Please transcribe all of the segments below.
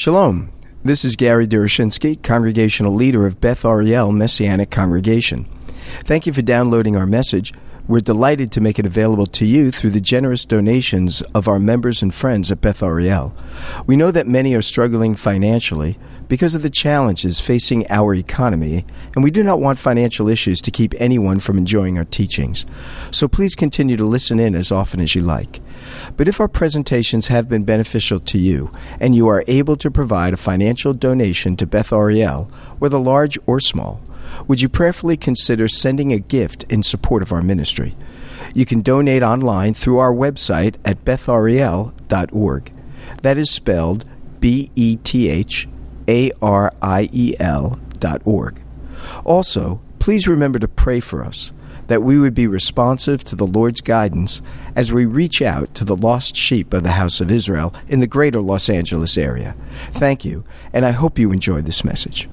Shalom. This is Gary Derechinsky, congregational leader of Beth Ariel Messianic Congregation. Thank you for downloading our message. We're delighted to make it available to you through the generous donations of our members and friends at Beth Ariel. We know that many are struggling financially because of the challenges facing our economy, and we do not want financial issues to keep anyone from enjoying our teachings. So please continue to listen in as often as you like. But if our presentations have been beneficial to you and you are able to provide a financial donation to Beth Ariel, whether large or small, would you prayerfully consider sending a gift in support of our ministry? You can donate online through our website at bethariel.org. That is spelled B E T H A R I E L dot org. Also, please remember to pray for us that we would be responsive to the Lord's guidance as we reach out to the lost sheep of the house of Israel in the greater Los Angeles area. Thank you, and I hope you enjoyed this message.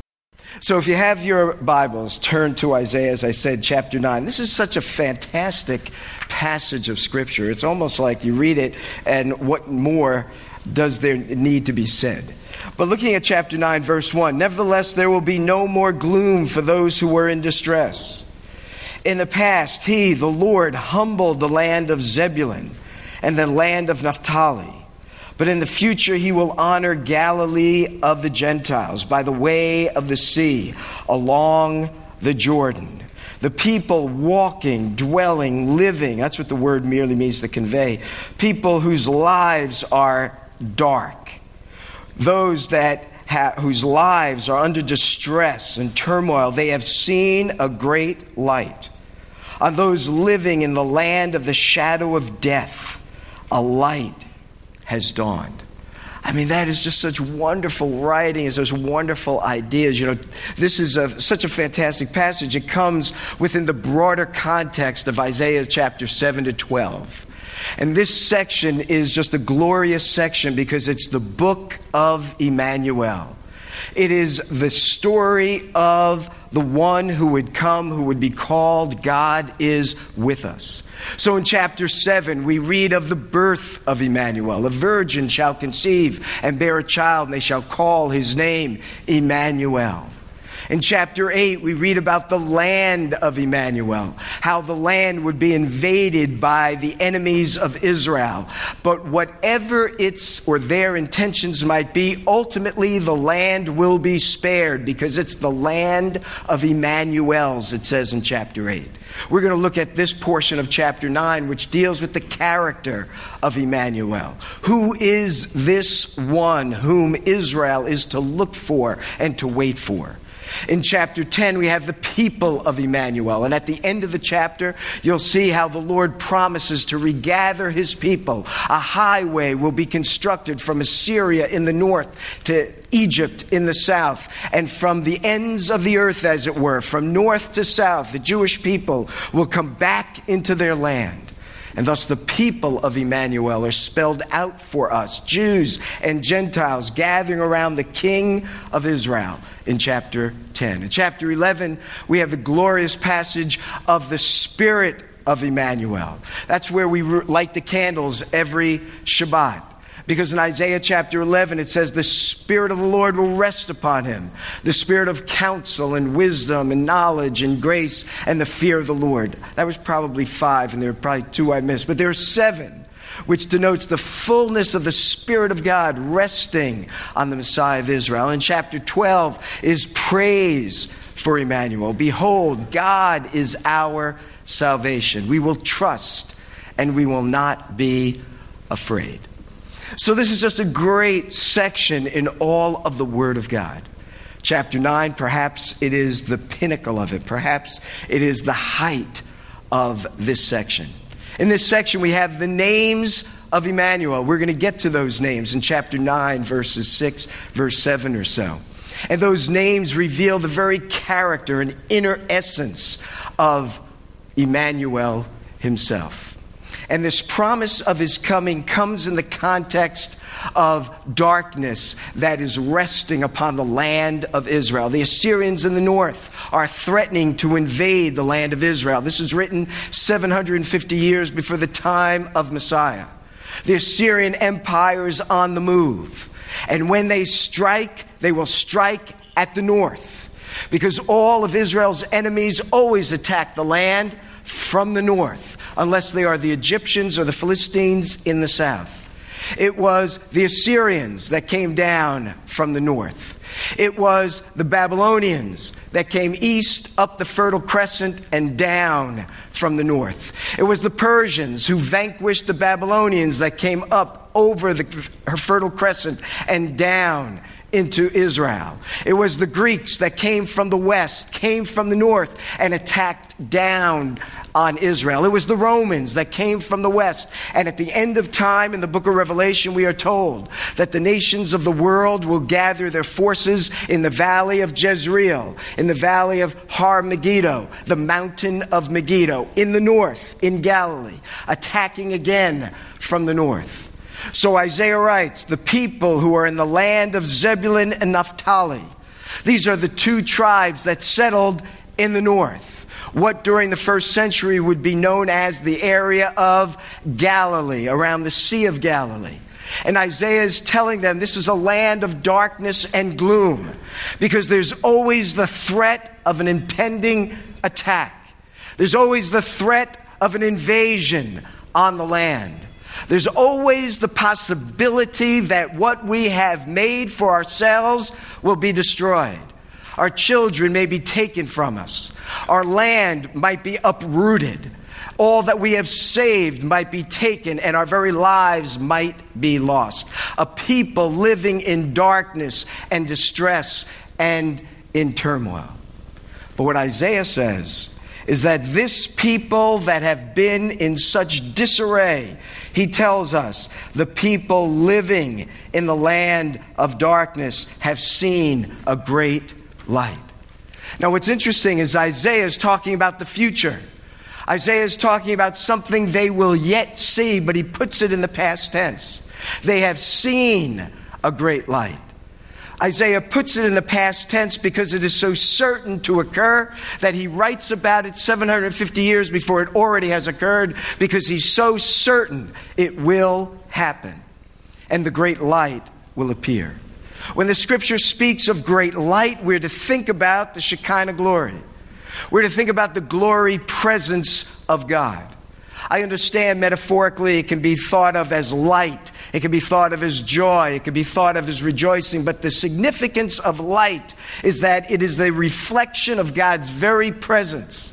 So, if you have your Bibles, turn to Isaiah, as I said, chapter 9. This is such a fantastic passage of Scripture. It's almost like you read it, and what more does there need to be said? But looking at chapter 9, verse 1 Nevertheless, there will be no more gloom for those who were in distress. In the past, he, the Lord, humbled the land of Zebulun and the land of Naphtali. But in the future, he will honor Galilee of the Gentiles by the way of the sea along the Jordan. The people walking, dwelling, living. That's what the word merely means to convey. People whose lives are dark. Those that have, whose lives are under distress and turmoil, they have seen a great light. On those living in the land of the shadow of death, a light has dawned. I mean, that is just such wonderful writing, is such wonderful ideas. You know, this is a, such a fantastic passage. It comes within the broader context of Isaiah chapter 7 to 12. And this section is just a glorious section because it's the book of Emmanuel. It is the story of the one who would come, who would be called God is with us. So in chapter 7, we read of the birth of Emmanuel. A virgin shall conceive and bear a child, and they shall call his name Emmanuel. In chapter 8, we read about the land of Emmanuel, how the land would be invaded by the enemies of Israel. But whatever its or their intentions might be, ultimately the land will be spared because it's the land of Emmanuel's, it says in chapter 8. We're going to look at this portion of chapter 9, which deals with the character of Emmanuel. Who is this one whom Israel is to look for and to wait for? In chapter 10, we have the people of Emmanuel. And at the end of the chapter, you'll see how the Lord promises to regather his people. A highway will be constructed from Assyria in the north to Egypt in the south, and from the ends of the earth, as it were, from north to south, the Jewish people will come back into their land. And thus the people of Emmanuel are spelled out for us Jews and Gentiles gathering around the King of Israel in chapter 10. In chapter 11, we have the glorious passage of the Spirit of Emmanuel. That's where we light the candles every Shabbat. Because in Isaiah chapter 11, it says, The Spirit of the Lord will rest upon him the Spirit of counsel and wisdom and knowledge and grace and the fear of the Lord. That was probably five, and there are probably two I missed, but there are seven which denotes the fullness of the Spirit of God resting on the Messiah of Israel. And chapter 12 is praise for Emmanuel. Behold, God is our salvation. We will trust and we will not be afraid. So, this is just a great section in all of the Word of God. Chapter 9, perhaps it is the pinnacle of it, perhaps it is the height of this section. In this section, we have the names of Emmanuel. We're going to get to those names in chapter 9, verses 6, verse 7 or so. And those names reveal the very character and inner essence of Emmanuel himself. And this promise of his coming comes in the context of darkness that is resting upon the land of Israel. The Assyrians in the north are threatening to invade the land of Israel. This is written 750 years before the time of Messiah. The Assyrian Empire is on the move. And when they strike, they will strike at the north. Because all of Israel's enemies always attack the land from the north, unless they are the Egyptians or the Philistines in the south. It was the Assyrians that came down from the north. It was the Babylonians that came east up the Fertile Crescent and down from the north. It was the Persians who vanquished the Babylonians that came up over the Fertile Crescent and down into Israel. It was the Greeks that came from the west, came from the north, and attacked down on Israel. It was the Romans that came from the west. And at the end of time, in the book of Revelation, we are told that the nations of the world will gather their forces in the valley of Jezreel, in the valley of Har Megiddo, the mountain of Megiddo, in the north, in Galilee, attacking again from the north. So Isaiah writes, The people who are in the land of Zebulun and Naphtali, these are the two tribes that settled in the north what during the first century would be known as the area of Galilee, around the Sea of Galilee. And Isaiah is telling them this is a land of darkness and gloom because there's always the threat of an impending attack. There's always the threat of an invasion on the land. There's always the possibility that what we have made for ourselves will be destroyed. Our children may be taken from us. Our land might be uprooted. All that we have saved might be taken, and our very lives might be lost. A people living in darkness and distress and in turmoil. But what Isaiah says is that this people that have been in such disarray, he tells us, the people living in the land of darkness have seen a great light. Now, what's interesting is Isaiah is talking about the future. Isaiah is talking about something they will yet see, but he puts it in the past tense. They have seen a great light. Isaiah puts it in the past tense because it is so certain to occur that he writes about it 750 years before it already has occurred because he's so certain it will happen and the great light will appear. When the scripture speaks of great light, we're to think about the Shekinah glory. We're to think about the glory presence of God. I understand metaphorically it can be thought of as light, it could be thought of as joy, it could be thought of as rejoicing, but the significance of light is that it is the reflection of God's very presence.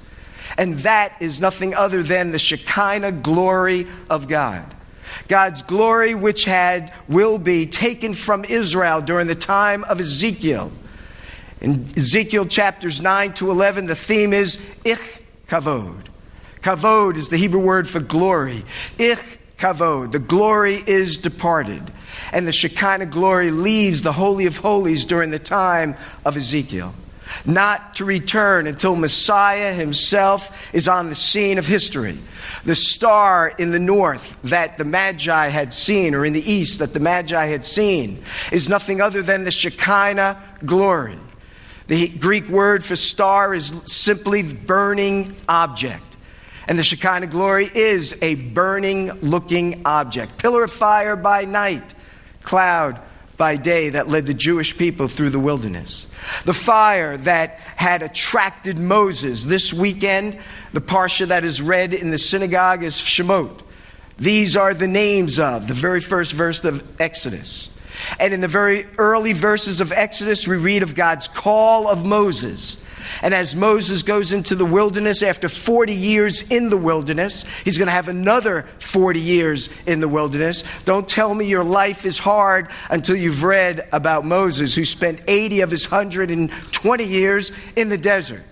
And that is nothing other than the Shekinah glory of God. God's glory, which had, will be taken from Israel during the time of Ezekiel. In Ezekiel chapters 9 to 11, the theme is Ich Kavod. Kavod is the Hebrew word for glory. Ich Kavod. The glory is departed. And the Shekinah glory leaves the Holy of Holies during the time of Ezekiel not to return until Messiah himself is on the scene of history. The star in the north that the Magi had seen, or in the east that the Magi had seen, is nothing other than the Shekinah glory. The Greek word for star is simply burning object. And the Shekinah glory is a burning looking object. Pillar of fire by night, cloud by day that led the Jewish people through the wilderness. The fire that had attracted Moses. This weekend, the parsha that is read in the synagogue is Shemot. These are the names of the very first verse of Exodus. And in the very early verses of Exodus, we read of God's call of Moses and as Moses goes into the wilderness after 40 years in the wilderness, he's going to have another 40 years in the wilderness. Don't tell me your life is hard until you've read about Moses, who spent 80 of his 120 years in the desert.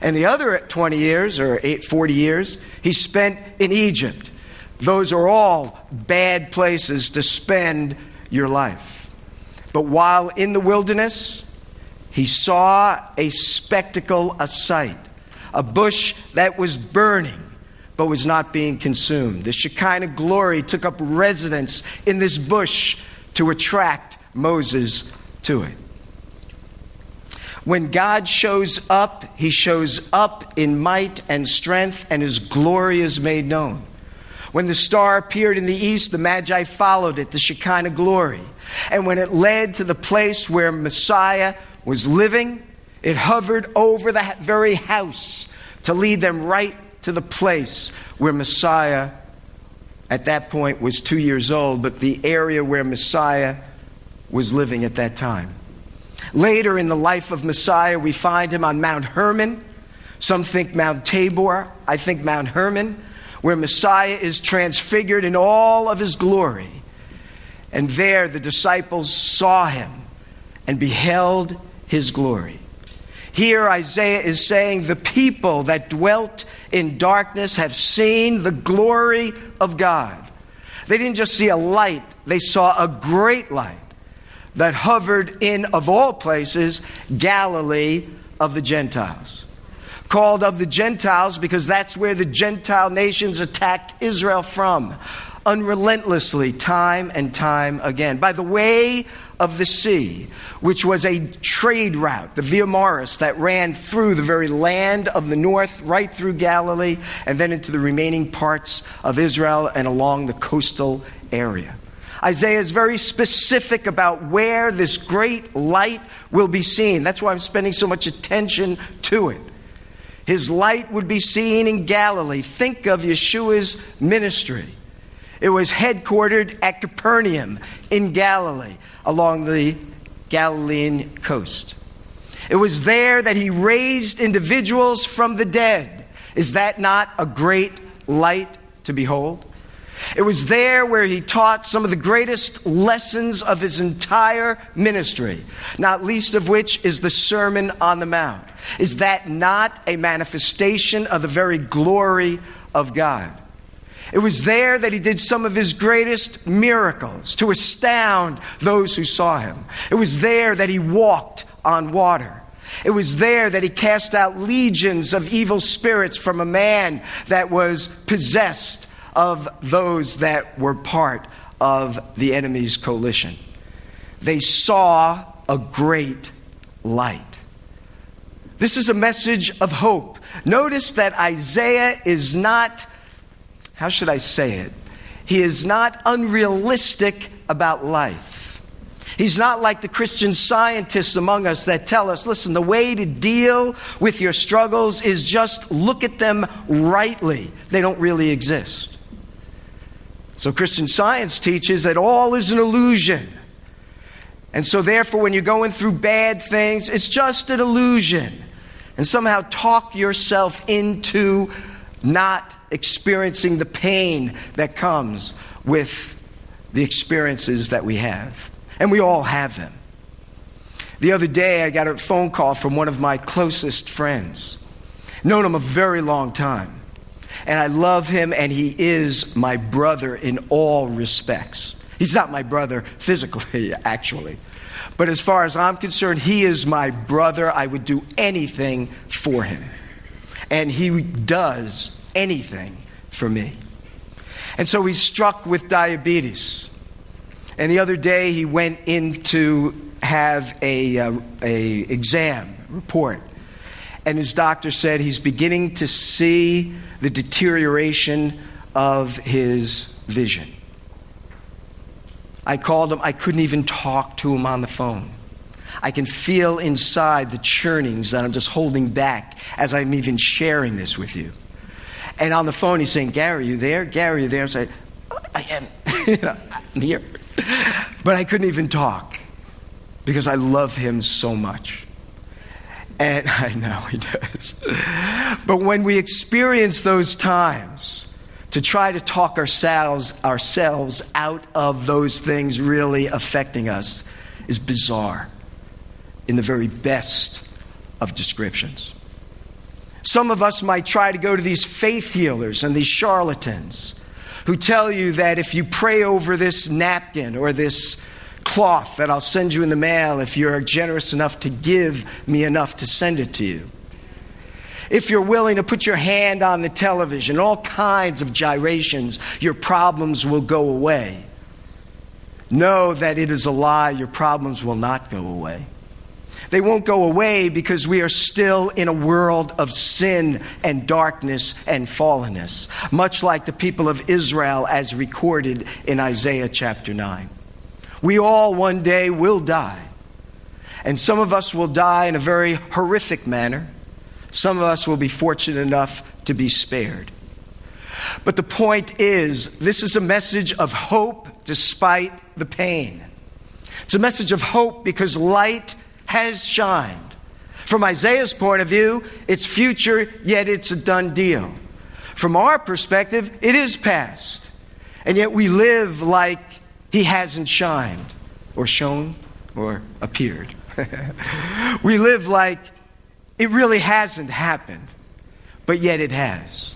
And the other 20 years, or 40 years, he spent in Egypt. Those are all bad places to spend your life. But while in the wilderness, he saw a spectacle, a sight, a bush that was burning but was not being consumed. The Shekinah glory took up residence in this bush to attract Moses to it. When God shows up, he shows up in might and strength, and his glory is made known. When the star appeared in the east, the Magi followed it, the Shekinah glory. And when it led to the place where Messiah was living, it hovered over that very house to lead them right to the place where Messiah, at that point, was two years old, but the area where Messiah was living at that time. Later in the life of Messiah, we find him on Mount Hermon. Some think Mount Tabor. I think Mount Hermon, where Messiah is transfigured in all of his glory. And there the disciples saw him and beheld his glory. Here, Isaiah is saying, The people that dwelt in darkness have seen the glory of God. They didn't just see a light, they saw a great light that hovered in, of all places, Galilee of the Gentiles. Called of the Gentiles because that's where the Gentile nations attacked Israel from, unrelentlessly, time and time again. By the way of the sea, which was a trade route, the Via Maris, that ran through the very land of the north, right through Galilee, and then into the remaining parts of Israel and along the coastal area. Isaiah is very specific about where this great light will be seen. That's why I'm spending so much attention to it. His light would be seen in Galilee. Think of Yeshua's ministry. It was headquartered at Capernaum in Galilee, along the Galilean coast. It was there that he raised individuals from the dead. Is that not a great light to behold? It was there where he taught some of the greatest lessons of his entire ministry, not least of which is the Sermon on the Mount. Is that not a manifestation of the very glory of God? It was there that he did some of his greatest miracles to astound those who saw him. It was there that he walked on water. It was there that he cast out legions of evil spirits from a man that was possessed of those that were part of the enemy's coalition. They saw a great light. This is a message of hope. Notice that Isaiah is not, how should I say it? He is not unrealistic about life. He's not like the Christian scientists among us that tell us listen, the way to deal with your struggles is just look at them rightly. They don't really exist. So, Christian science teaches that all is an illusion. And so, therefore, when you're going through bad things, it's just an illusion. And somehow talk yourself into not experiencing the pain that comes with the experiences that we have. And we all have them. The other day, I got a phone call from one of my closest friends. Known him a very long time and I love him, and he is my brother in all respects. He's not my brother physically, actually. But as far as I'm concerned, he is my brother. I would do anything for him. And he does anything for me. And so he's struck with diabetes. And the other day he went in to have a, uh, a exam report. And his doctor said he's beginning to see the deterioration of his vision. I called him, I couldn't even talk to him on the phone. I can feel inside the churnings that I'm just holding back as I'm even sharing this with you. And on the phone, he's saying, Gary, you there? Gary, you there? I said, I am. I'm here. But I couldn't even talk because I love him so much. And I know he does. But when we experience those times, to try to talk ourselves ourselves out of those things really affecting us is bizarre in the very best of descriptions. Some of us might try to go to these faith healers and these charlatans who tell you that if you pray over this napkin or this cloth that I'll send you in the mail if you're generous enough to give me enough to send it to you. If you're willing to put your hand on the television, all kinds of gyrations, your problems will go away. Know that it is a lie, your problems will not go away. They won't go away because we are still in a world of sin and darkness and fallenness, much like the people of Israel as recorded in Isaiah chapter 9. We all one day will die. And some of us will die in a very horrific manner. Some of us will be fortunate enough to be spared. But the point is, this is a message of hope despite the pain. It's a message of hope because light has shined. From Isaiah's point of view, it's future, yet it's a done deal. From our perspective, it is past. And yet we live like he hasn't shined, or shone, or appeared. we live like it really hasn't happened, but yet it has.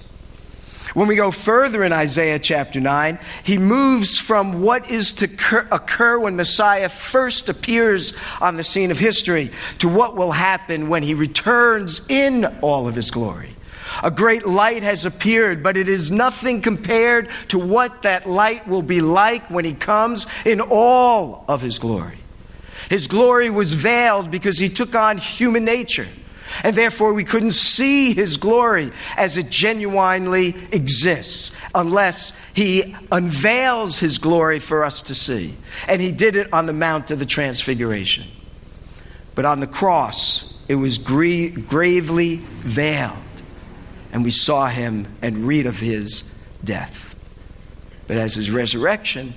When we go further in Isaiah chapter 9, he moves from what is to occur when Messiah first appears on the scene of history to what will happen when he returns in all of his glory. A great light has appeared, but it is nothing compared to what that light will be like when he comes in all of his glory. His glory was veiled because he took on human nature. And therefore, we couldn't see his glory as it genuinely exists unless he unveils his glory for us to see. And he did it on the Mount of the Transfiguration. But on the cross, it was gra- gravely veiled. And we saw him and read of his death. But as his resurrection,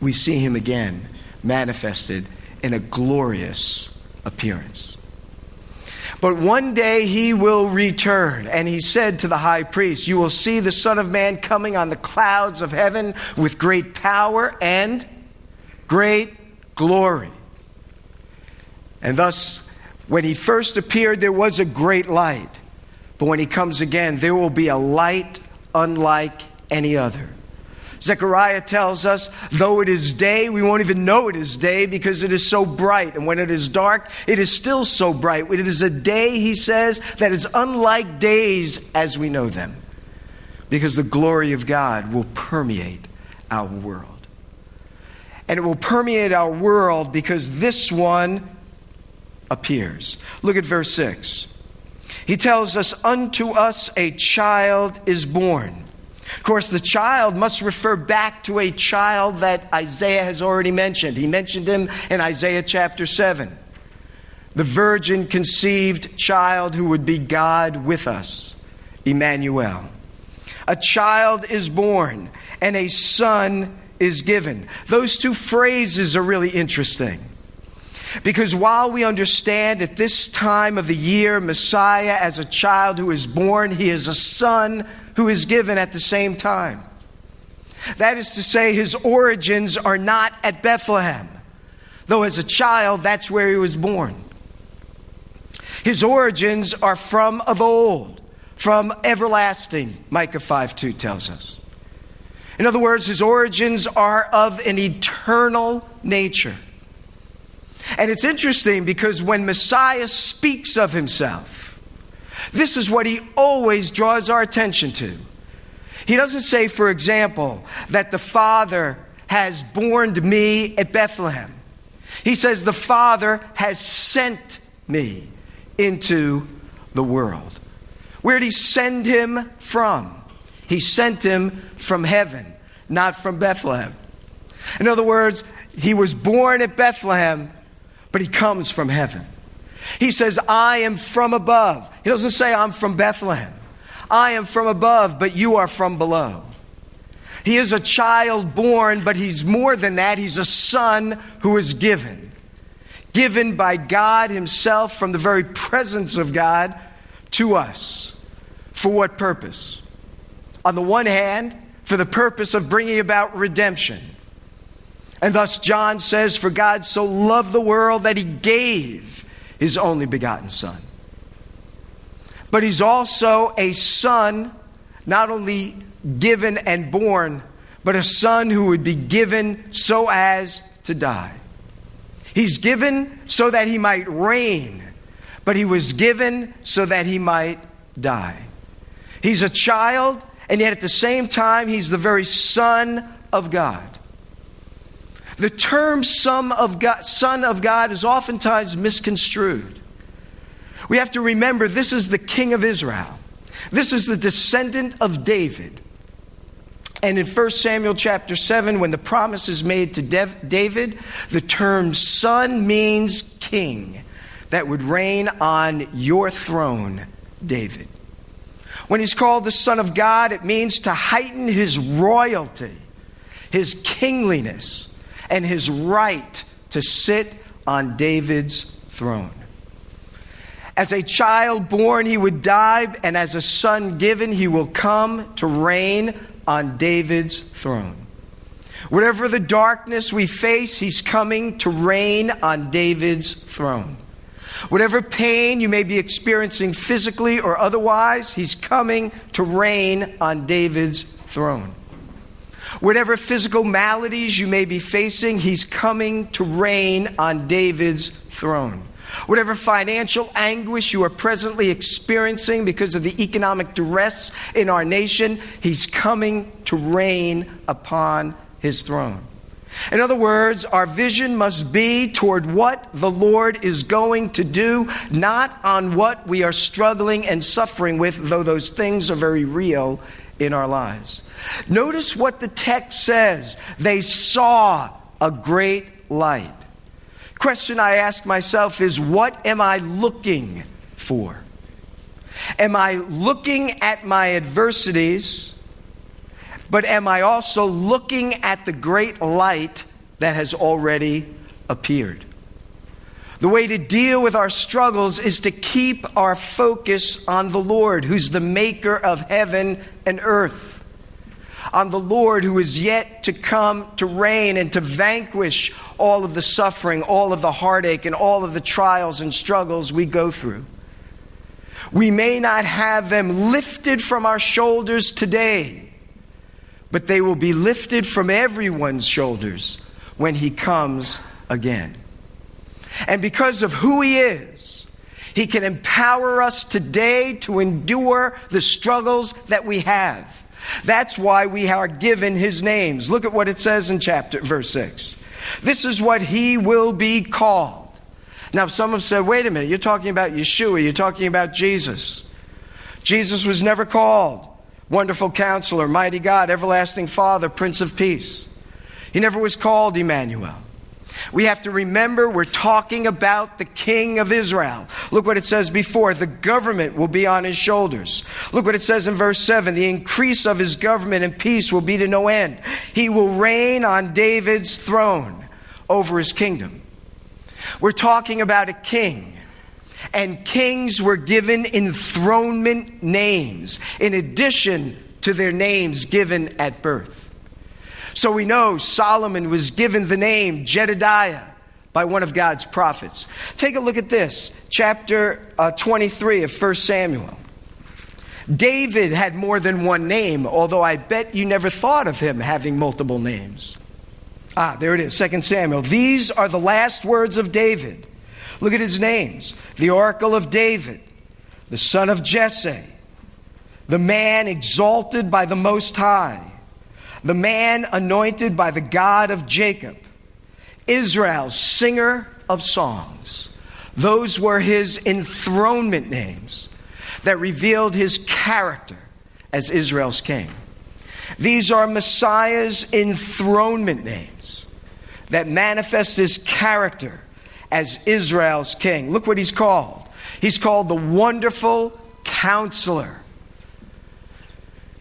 we see him again manifested in a glorious appearance. But one day he will return. And he said to the high priest, You will see the Son of Man coming on the clouds of heaven with great power and great glory. And thus, when he first appeared, there was a great light. But when he comes again, there will be a light unlike any other. Zechariah tells us, though it is day, we won't even know it is day because it is so bright. And when it is dark, it is still so bright. It is a day, he says, that is unlike days as we know them because the glory of God will permeate our world. And it will permeate our world because this one appears. Look at verse 6. He tells us, Unto us a child is born of course, the child must refer back to a child that Isaiah has already mentioned. He mentioned him in Isaiah chapter 7. The virgin conceived child who would be God with us, Emmanuel. A child is born and a son is given. Those two phrases are really interesting. Because while we understand at this time of the year, Messiah as a child who is born, he is a son who is given at the same time. That is to say, his origins are not at Bethlehem, though as a child, that's where he was born. His origins are from of old, from everlasting, Micah 5 2 tells us. In other words, his origins are of an eternal nature. And it's interesting because when Messiah speaks of himself, this is what he always draws our attention to. He doesn't say, for example, that the Father has born me at Bethlehem. He says, the Father has sent me into the world. Where did he send him from? He sent him from heaven, not from Bethlehem. In other words, he was born at Bethlehem, but he comes from heaven. He says, I am from above. He doesn't say, I'm from Bethlehem. I am from above, but you are from below. He is a child born, but he's more than that. He's a son who is given. Given by God Himself from the very presence of God to us. For what purpose? On the one hand, for the purpose of bringing about redemption. And thus, John says, For God so loved the world that He gave his only begotten Son. But he's also a son, not only given and born, but a son who would be given so as to die. He's given so that he might reign, but he was given so that he might die. He's a child, and yet at the same time, he's the very Son of God. The term son of, God, son of God is oftentimes misconstrued. We have to remember this is the king of Israel. This is the descendant of David. And in 1 Samuel chapter 7, when the promise is made to David, the term son means king that would reign on your throne, David. When he's called the Son of God, it means to heighten his royalty, his kingliness, and his right to sit on David's throne. As a child born, he would die, and as a son given, he will come to reign on David's throne. Whatever the darkness we face, he's coming to reign on David's throne. Whatever pain you may be experiencing physically or otherwise, he's coming to reign on David's throne. Whatever physical maladies you may be facing, he's coming to reign on David's throne. Whatever financial anguish you are presently experiencing because of the economic duress in our nation, he's coming to reign upon his throne. In other words, our vision must be toward what the Lord is going to do, not on what we are struggling and suffering with, though those things are very real in our lives. Notice what the text says. They saw a great light. Question I ask myself is what am I looking for? Am I looking at my adversities? But am I also looking at the great light that has already appeared? The way to deal with our struggles is to keep our focus on the Lord, who's the maker of heaven and earth, on the Lord who is yet to come to reign and to vanquish all of the suffering, all of the heartache, and all of the trials and struggles we go through. We may not have them lifted from our shoulders today but they will be lifted from everyone's shoulders when he comes again. And because of who he is, he can empower us today to endure the struggles that we have. That's why we are given his names. Look at what it says in chapter verse 6. This is what he will be called. Now, some have said, wait a minute, you're talking about Yeshua, you're talking about Jesus. Jesus was never called Wonderful counselor, mighty God, everlasting Father, Prince of Peace. He never was called Emmanuel. We have to remember we're talking about the King of Israel. Look what it says before the government will be on his shoulders. Look what it says in verse 7 the increase of his government and peace will be to no end. He will reign on David's throne over his kingdom. We're talking about a king and kings were given enthronement names in addition to their names given at birth. So we know Solomon was given the name Jedediah by one of God's prophets. Take a look at this, chapter uh, 23 of 1 Samuel. David had more than one name, although I bet you never thought of him having multiple names. Ah, there it is, 2 Samuel. These are the last words of David. Look at his names the oracle of David, the son of Jesse, the man exalted by the Most High, the man anointed by the God of Jacob, Israel's singer of songs. Those were his enthronement names that revealed his character as Israel's king. These are Messiah's enthronement names that manifest his character as Israel's king. Look what he's called. He's called the Wonderful Counselor.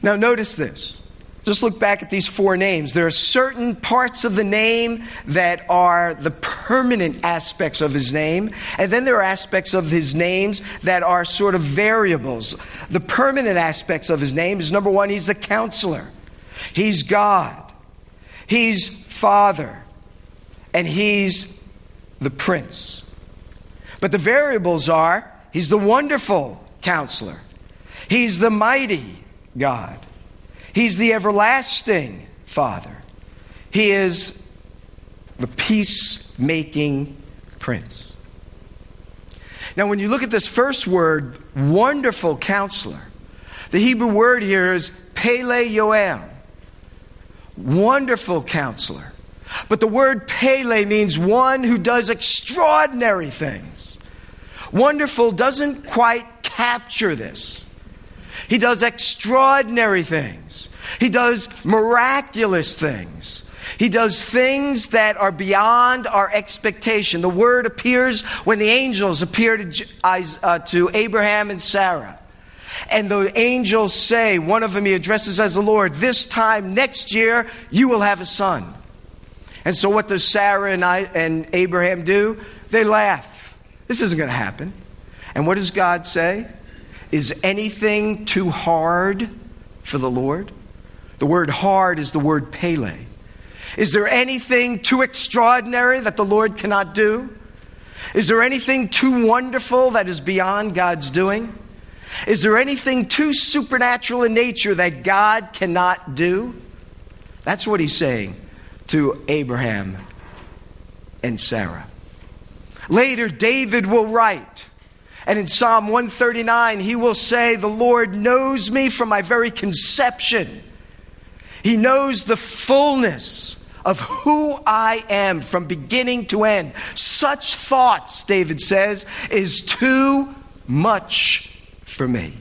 Now, notice this. Just look back at these four names. There are certain parts of the name that are the permanent aspects of his name, and then there are aspects of his names that are sort of variables. The permanent aspects of his name is number one, he's the counselor, he's God, he's Father, and he's the prince. But the variables are he's the wonderful counselor, he's the mighty God, he's the everlasting Father, he is the peacemaking prince. Now, when you look at this first word, wonderful counselor, the Hebrew word here is Pele Yoel, wonderful counselor. But the word Pele means one who does extraordinary things. Wonderful doesn't quite capture this. He does extraordinary things. He does miraculous things. He does things that are beyond our expectation. The word appears when the angels appear to, uh, to Abraham and Sarah. And the angels say, one of them he addresses as the Lord, this time next year you will have a son. And so what does Sarah and, I, and Abraham do? They laugh. This isn't going to happen. And what does God say? Is anything too hard for the Lord? The word hard is the word pele. Is there anything too extraordinary that the Lord cannot do? Is there anything too wonderful that is beyond God's doing? Is there anything too supernatural in nature that God cannot do? That's what he's saying to Abraham and Sarah. Later, David will write, and in Psalm 139, he will say, The Lord knows me from my very conception. He knows the fullness of who I am from beginning to end. Such thoughts, David says, is too much for me.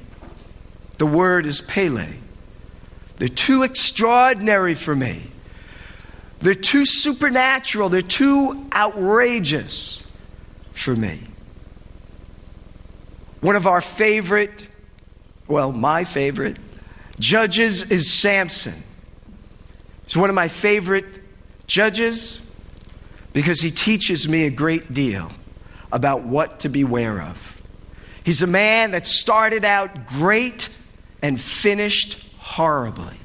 The word is Pele. They're too extraordinary for me. They're too supernatural. They're too outrageous for me. One of our favorite, well, my favorite, judges is Samson. He's one of my favorite judges because he teaches me a great deal about what to beware of. He's a man that started out great and finished horribly,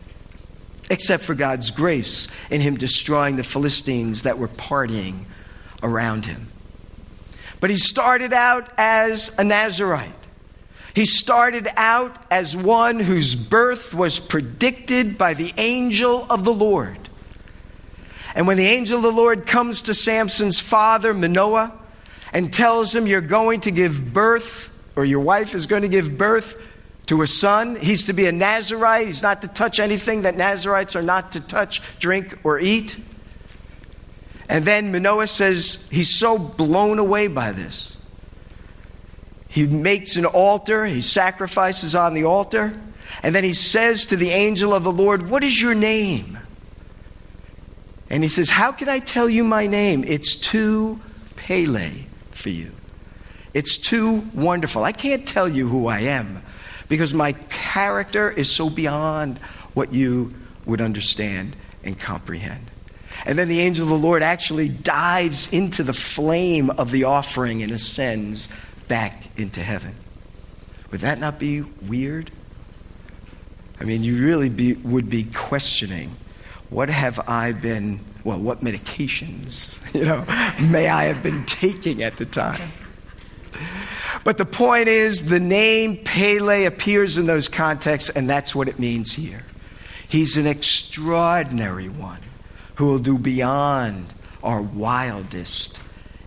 except for God's grace in him destroying the Philistines that were partying around him. But he started out as a Nazarite. He started out as one whose birth was predicted by the angel of the Lord. And when the angel of the Lord comes to Samson's father, Manoah, and tells him, You're going to give birth or your wife is going to give birth to a son. He's to be a Nazarite. He's not to touch anything that Nazarites are not to touch, drink, or eat. And then Manoah says he's so blown away by this. He makes an altar, he sacrifices on the altar, and then he says to the angel of the Lord, What is your name? And he says, How can I tell you my name? It's too Pele for you. It's too wonderful. I can't tell you who I am because my character is so beyond what you would understand and comprehend. And then the angel of the Lord actually dives into the flame of the offering and ascends back into heaven. Would that not be weird? I mean, you really be, would be questioning what have I been, well, what medications, you know, may I have been taking at the time? But the point is, the name Pele appears in those contexts, and that's what it means here. He's an extraordinary one who will do beyond our wildest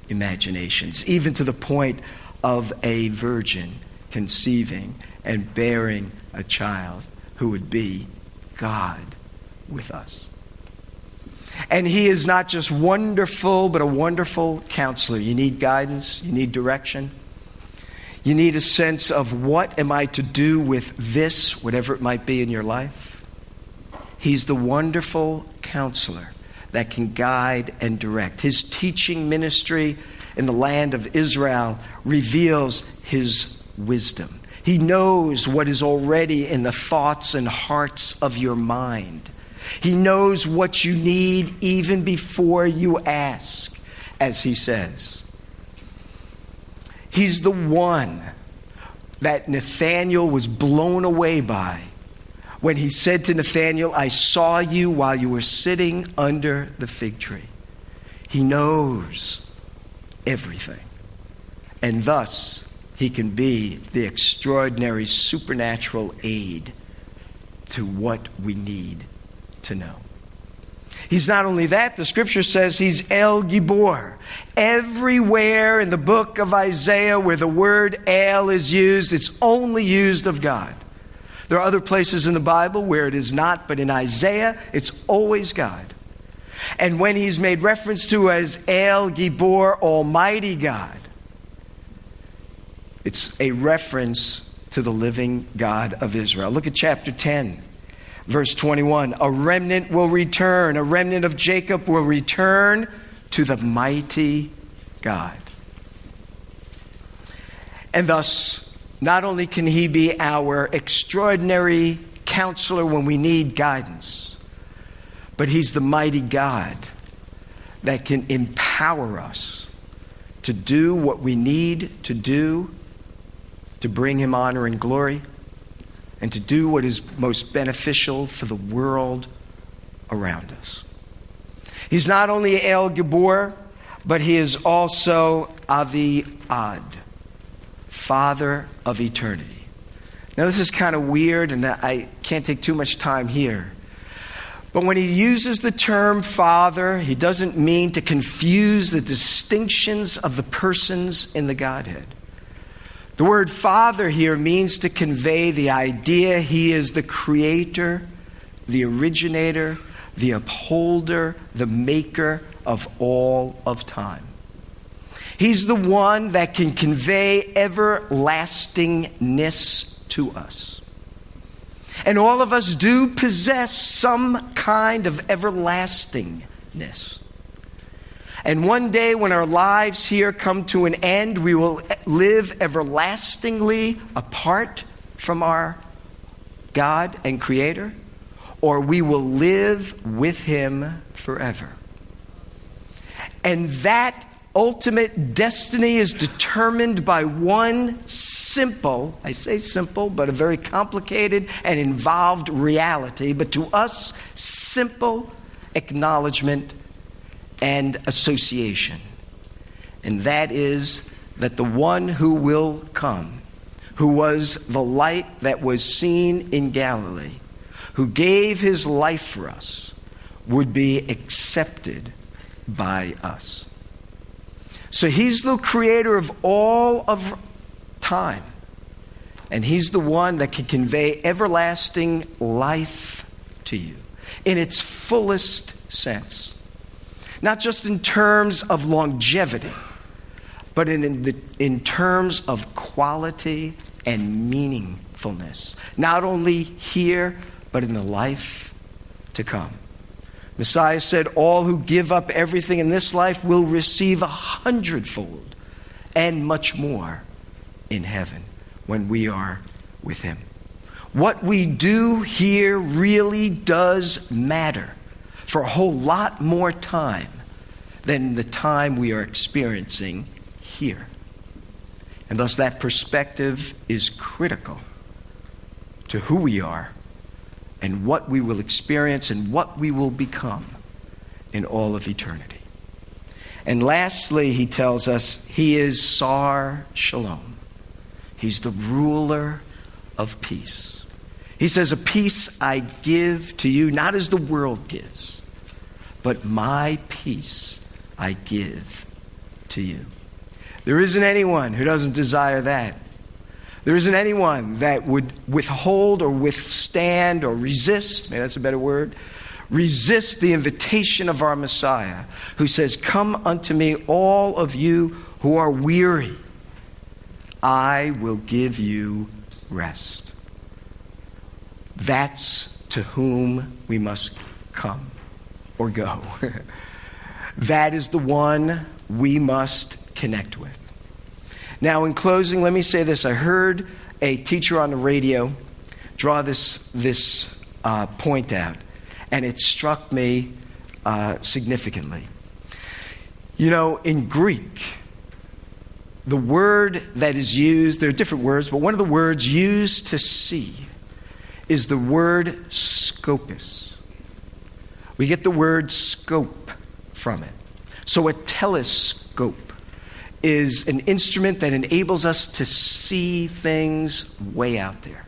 imaginations, even to the point of a virgin conceiving and bearing a child who would be God with us. And he is not just wonderful, but a wonderful counselor. You need guidance, you need direction. You need a sense of what am I to do with this, whatever it might be in your life. He's the wonderful counselor that can guide and direct. His teaching ministry in the land of Israel reveals his wisdom. He knows what is already in the thoughts and hearts of your mind. He knows what you need even before you ask, as he says. He's the one that Nathanael was blown away by when he said to Nathanael, I saw you while you were sitting under the fig tree. He knows everything. And thus, he can be the extraordinary supernatural aid to what we need to know. He's not only that, the scripture says he's El Gibor. Everywhere in the book of Isaiah where the word El is used, it's only used of God. There are other places in the Bible where it is not, but in Isaiah, it's always God. And when he's made reference to as El Gibor, Almighty God, it's a reference to the living God of Israel. Look at chapter 10, verse 21. A remnant will return, a remnant of Jacob will return to the mighty God. And thus, not only can he be our extraordinary counselor when we need guidance, but he's the mighty God that can empower us to do what we need to do to bring him honor and glory and to do what is most beneficial for the world around us. He's not only El Gibor, but he is also Avi Ad, Father of eternity. Now, this is kind of weird, and I can't take too much time here. But when he uses the term Father, he doesn't mean to confuse the distinctions of the persons in the Godhead. The word Father here means to convey the idea he is the creator, the originator, the upholder, the maker of all of time. He's the one that can convey everlastingness to us. And all of us do possess some kind of everlastingness. And one day, when our lives here come to an end, we will live everlastingly apart from our God and Creator or we will live with him forever. And that ultimate destiny is determined by one simple, I say simple, but a very complicated and involved reality, but to us, simple acknowledgement and association. And that is that the one who will come, who was the light that was seen in Galilee, who gave his life for us, would be accepted by us. So he's the creator of all of time. And he's the one that can convey everlasting life to you in its fullest sense. Not just in terms of longevity, but in, in, the, in terms of quality and meaningfulness. Not only here, but in the life to come. Messiah said, All who give up everything in this life will receive a hundredfold and much more in heaven when we are with Him. What we do here really does matter for a whole lot more time than the time we are experiencing here. And thus, that perspective is critical to who we are and what we will experience and what we will become in all of eternity. And lastly, he tells us he is Sar Shalom. He's the ruler of peace. He says, A peace I give to you, not as the world gives, but my peace I give to you. There isn't anyone who doesn't desire that. There isn't anyone that would withhold or withstand or resist, maybe that's a better word, resist the invitation of our Messiah, who says, Come unto me, all of you who are weary. I will give you rest. That's to whom we must come or go. that is the one we must connect with. Now, in closing, let me say this. I heard a teacher on the radio draw this, this uh, point out, and it struck me uh, significantly. You know, in Greek, the word that is used, there are different words, but one of the words used to see is the word scopus. We get the word scope from it. So a telescope is an instrument that enables us to see things way out there.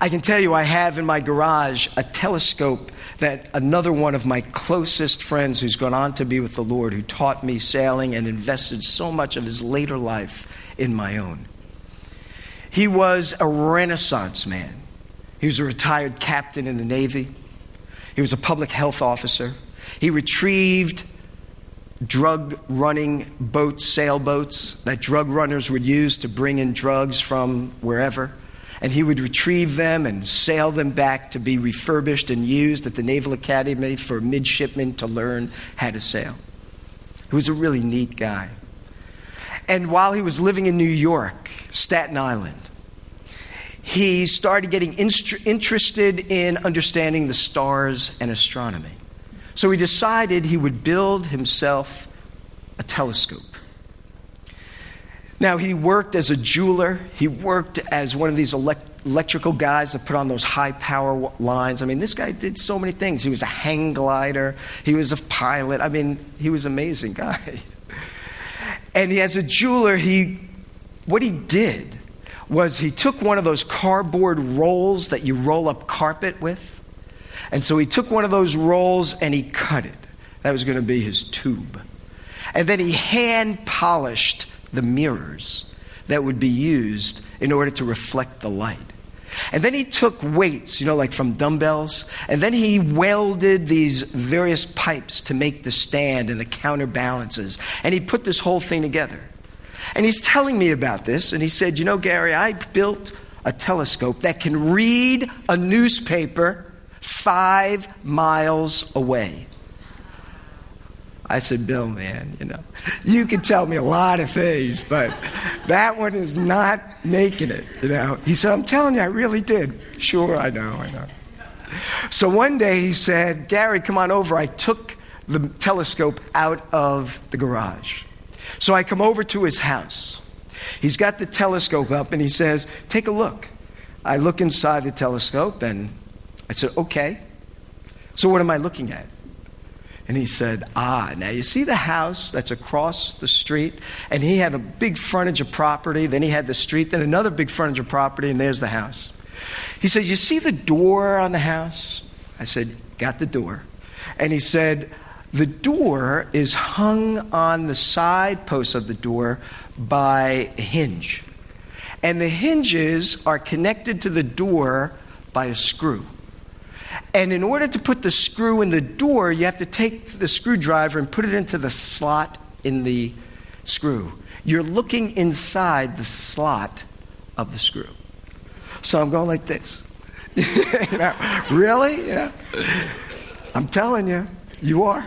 I can tell you, I have in my garage a telescope that another one of my closest friends, who's gone on to be with the Lord, who taught me sailing and invested so much of his later life in my own. He was a Renaissance man. He was a retired captain in the Navy, he was a public health officer. He retrieved drug running boats, sailboats that drug runners would use to bring in drugs from wherever. And he would retrieve them and sail them back to be refurbished and used at the Naval Academy for midshipmen to learn how to sail. He was a really neat guy. And while he was living in New York, Staten Island, he started getting interested in understanding the stars and astronomy. So he decided he would build himself a telescope. Now, he worked as a jeweler, he worked as one of these elect- electrical guys that put on those high power lines. I mean, this guy did so many things. He was a hang glider, he was a pilot. I mean, he was an amazing guy. And he, as a jeweler, he, what he did was he took one of those cardboard rolls that you roll up carpet with. And so he took one of those rolls and he cut it. That was going to be his tube. And then he hand polished the mirrors that would be used in order to reflect the light. And then he took weights, you know, like from dumbbells, and then he welded these various pipes to make the stand and the counterbalances. And he put this whole thing together. And he's telling me about this, and he said, You know, Gary, I built a telescope that can read a newspaper five miles away. I said, Bill, man, you know, you can tell me a lot of things, but that one is not making it, you know. He said, I'm telling you, I really did. Sure, I know, I know. So one day he said, Gary, come on over. I took the telescope out of the garage. So I come over to his house. He's got the telescope up and he says, Take a look. I look inside the telescope and I said, Okay. So what am I looking at? And he said, Ah, now you see the house that's across the street? And he had a big frontage of property, then he had the street, then another big frontage of property, and there's the house. He says, You see the door on the house? I said, Got the door. And he said, The door is hung on the side posts of the door by a hinge. And the hinges are connected to the door by a screw. And in order to put the screw in the door, you have to take the screwdriver and put it into the slot in the screw. You're looking inside the slot of the screw. So I'm going like this. really? Yeah. I'm telling you, you are.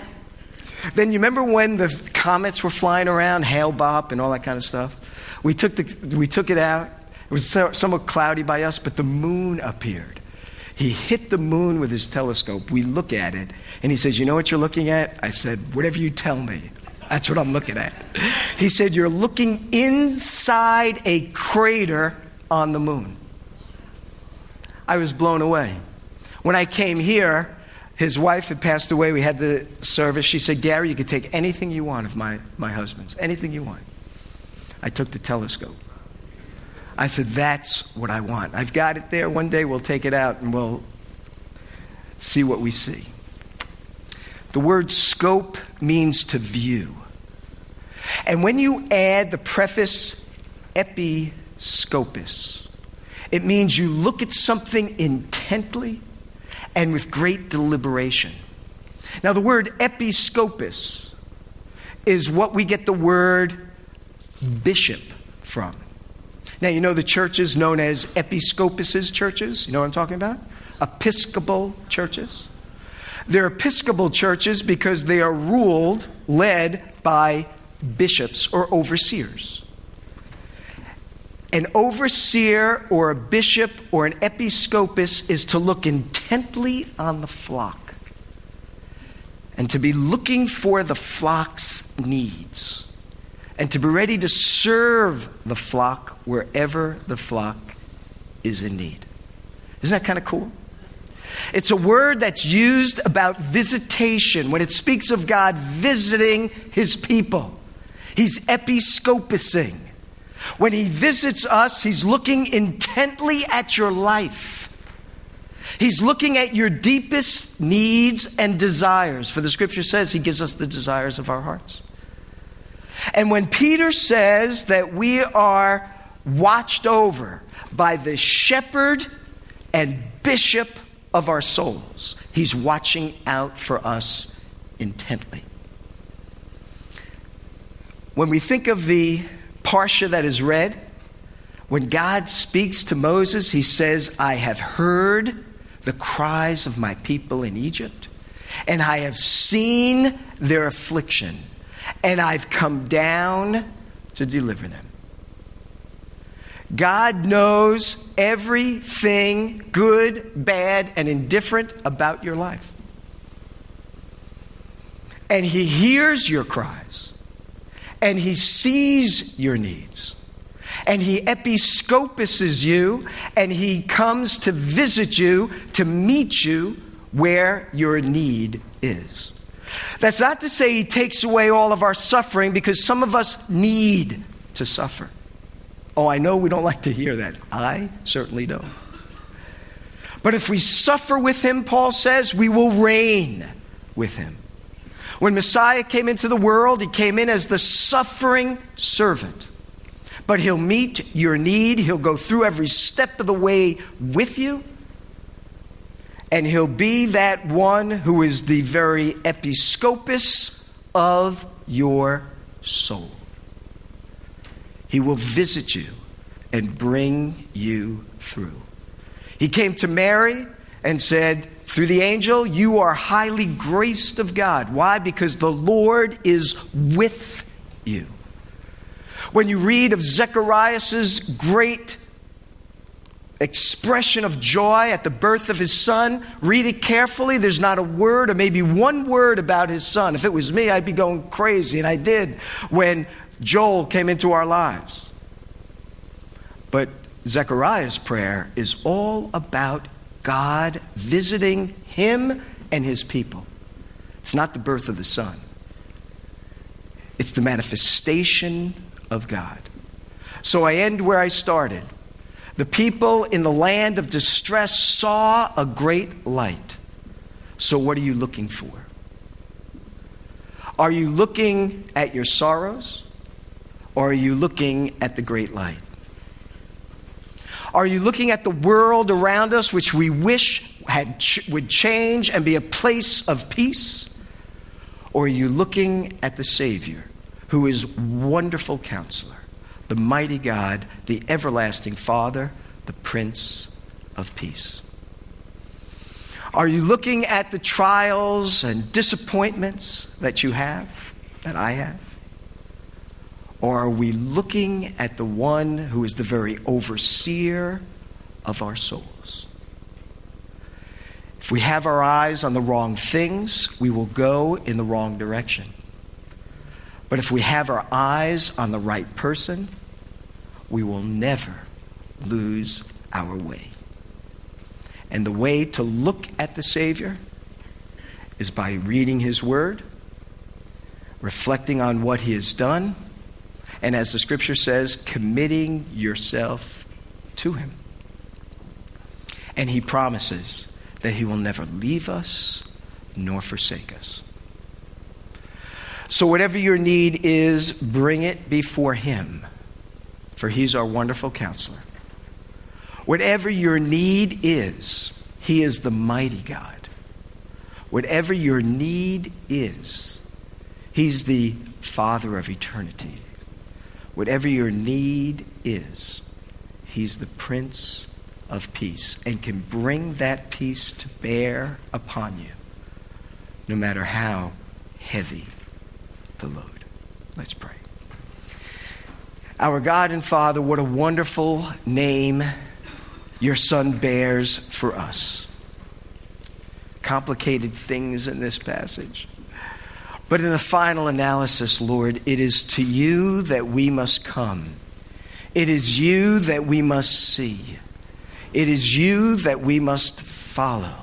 Then you remember when the comets were flying around, Hale-Bopp and all that kind of stuff? We took, the, we took it out. It was somewhat cloudy by us, but the moon appeared. He hit the moon with his telescope. We look at it, and he says, You know what you're looking at? I said, Whatever you tell me. That's what I'm looking at. He said, You're looking inside a crater on the moon. I was blown away. When I came here, his wife had passed away. We had the service. She said, Gary, you can take anything you want of my, my husband's, anything you want. I took the telescope. I said, That's what I want. I've got it there. One day we'll take it out and we'll see what we see. The word scope means to view. And when you add the preface episcopus, it means you look at something intently and with great deliberation. Now, the word episcopus is what we get the word bishop from. Now, you know the churches known as episcopuses churches? You know what I'm talking about? Episcopal churches. They're Episcopal churches because they are ruled, led by bishops or overseers. An overseer or a bishop or an episcopus is to look intently on the flock and to be looking for the flock's needs and to be ready to serve the flock wherever the flock is in need. Isn't that kind of cool? It's a word that's used about visitation when it speaks of God visiting his people. He's episcopusing. When he visits us, he's looking intently at your life. He's looking at your deepest needs and desires. For the scripture says he gives us the desires of our hearts. And when Peter says that we are watched over by the shepherd and bishop of our souls, he's watching out for us intently. when we think of the Parsha that is read, when God speaks to Moses, he says, I have heard the cries of my people in Egypt, and I have seen their affliction, and I've come down to deliver them. God knows everything good, bad, and indifferent about your life. And He hears your cries, and He sees your needs and he episcopuses you and he comes to visit you to meet you where your need is. That's not to say he takes away all of our suffering because some of us need to suffer. Oh, I know we don't like to hear that. I certainly don't. But if we suffer with him, Paul says, we will reign with him. When Messiah came into the world, he came in as the suffering servant but He'll meet your need. He'll go through every step of the way with you. And He'll be that one who is the very episcopus of your soul. He will visit you and bring you through. He came to Mary and said, through the angel, you are highly graced of God. Why? Because the Lord is with you. When you read of Zechariah's great expression of joy at the birth of his son, read it carefully. There's not a word, or maybe one word about his son. If it was me, I'd be going crazy, and I did when Joel came into our lives. But Zechariah's prayer is all about God visiting him and his people. It's not the birth of the son, it's the manifestation of God. So I end where I started. The people in the land of distress saw a great light. So, what are you looking for? Are you looking at your sorrows or are you looking at the great light? Are you looking at the world around us, which we wish had ch- would change and be a place of peace? Or are you looking at the Savior? who is wonderful counselor, the mighty God, the everlasting Father, the Prince of Peace. Are you looking at the trials and disappointments that you have, that I have? Or are we looking at the one who is the very overseer of our souls? If we have our eyes on the wrong things, we will go in the wrong direction. But if we have our eyes on the right person, we will never lose our way. And the way to look at the Savior is by reading His Word, reflecting on what He has done, and as the Scripture says, committing yourself to Him. And He promises that He will never leave us nor forsake us. So, whatever your need is, bring it before Him, for He's our wonderful counselor. Whatever your need is, He is the mighty God. Whatever your need is, He's the Father of eternity. Whatever your need is, He's the Prince of Peace and can bring that peace to bear upon you, no matter how heavy the load. Let's pray. Our God and Father, what a wonderful name your Son bears for us. Complicated things in this passage. But in the final analysis, Lord, it is to you that we must come. It is you that we must see. It is you that we must follow.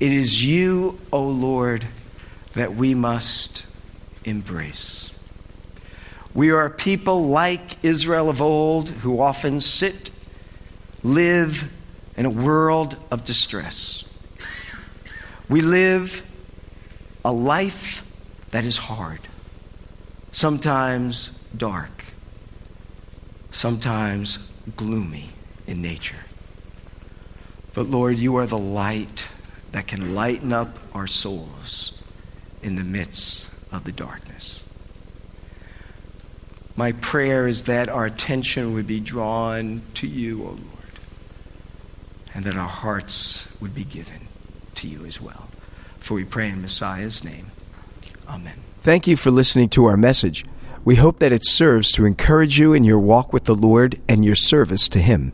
It is you, O oh Lord, that we must embrace. We are people like Israel of old who often sit, live in a world of distress. We live a life that is hard, sometimes dark, sometimes gloomy in nature. But Lord, you are the light that can lighten up our souls in the midst of the darkness. My prayer is that our attention would be drawn to you, O Lord, and that our hearts would be given to you as well. For we pray in Messiah's name. Amen. Thank you for listening to our message. We hope that it serves to encourage you in your walk with the Lord and your service to Him.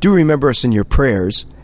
Do remember us in your prayers,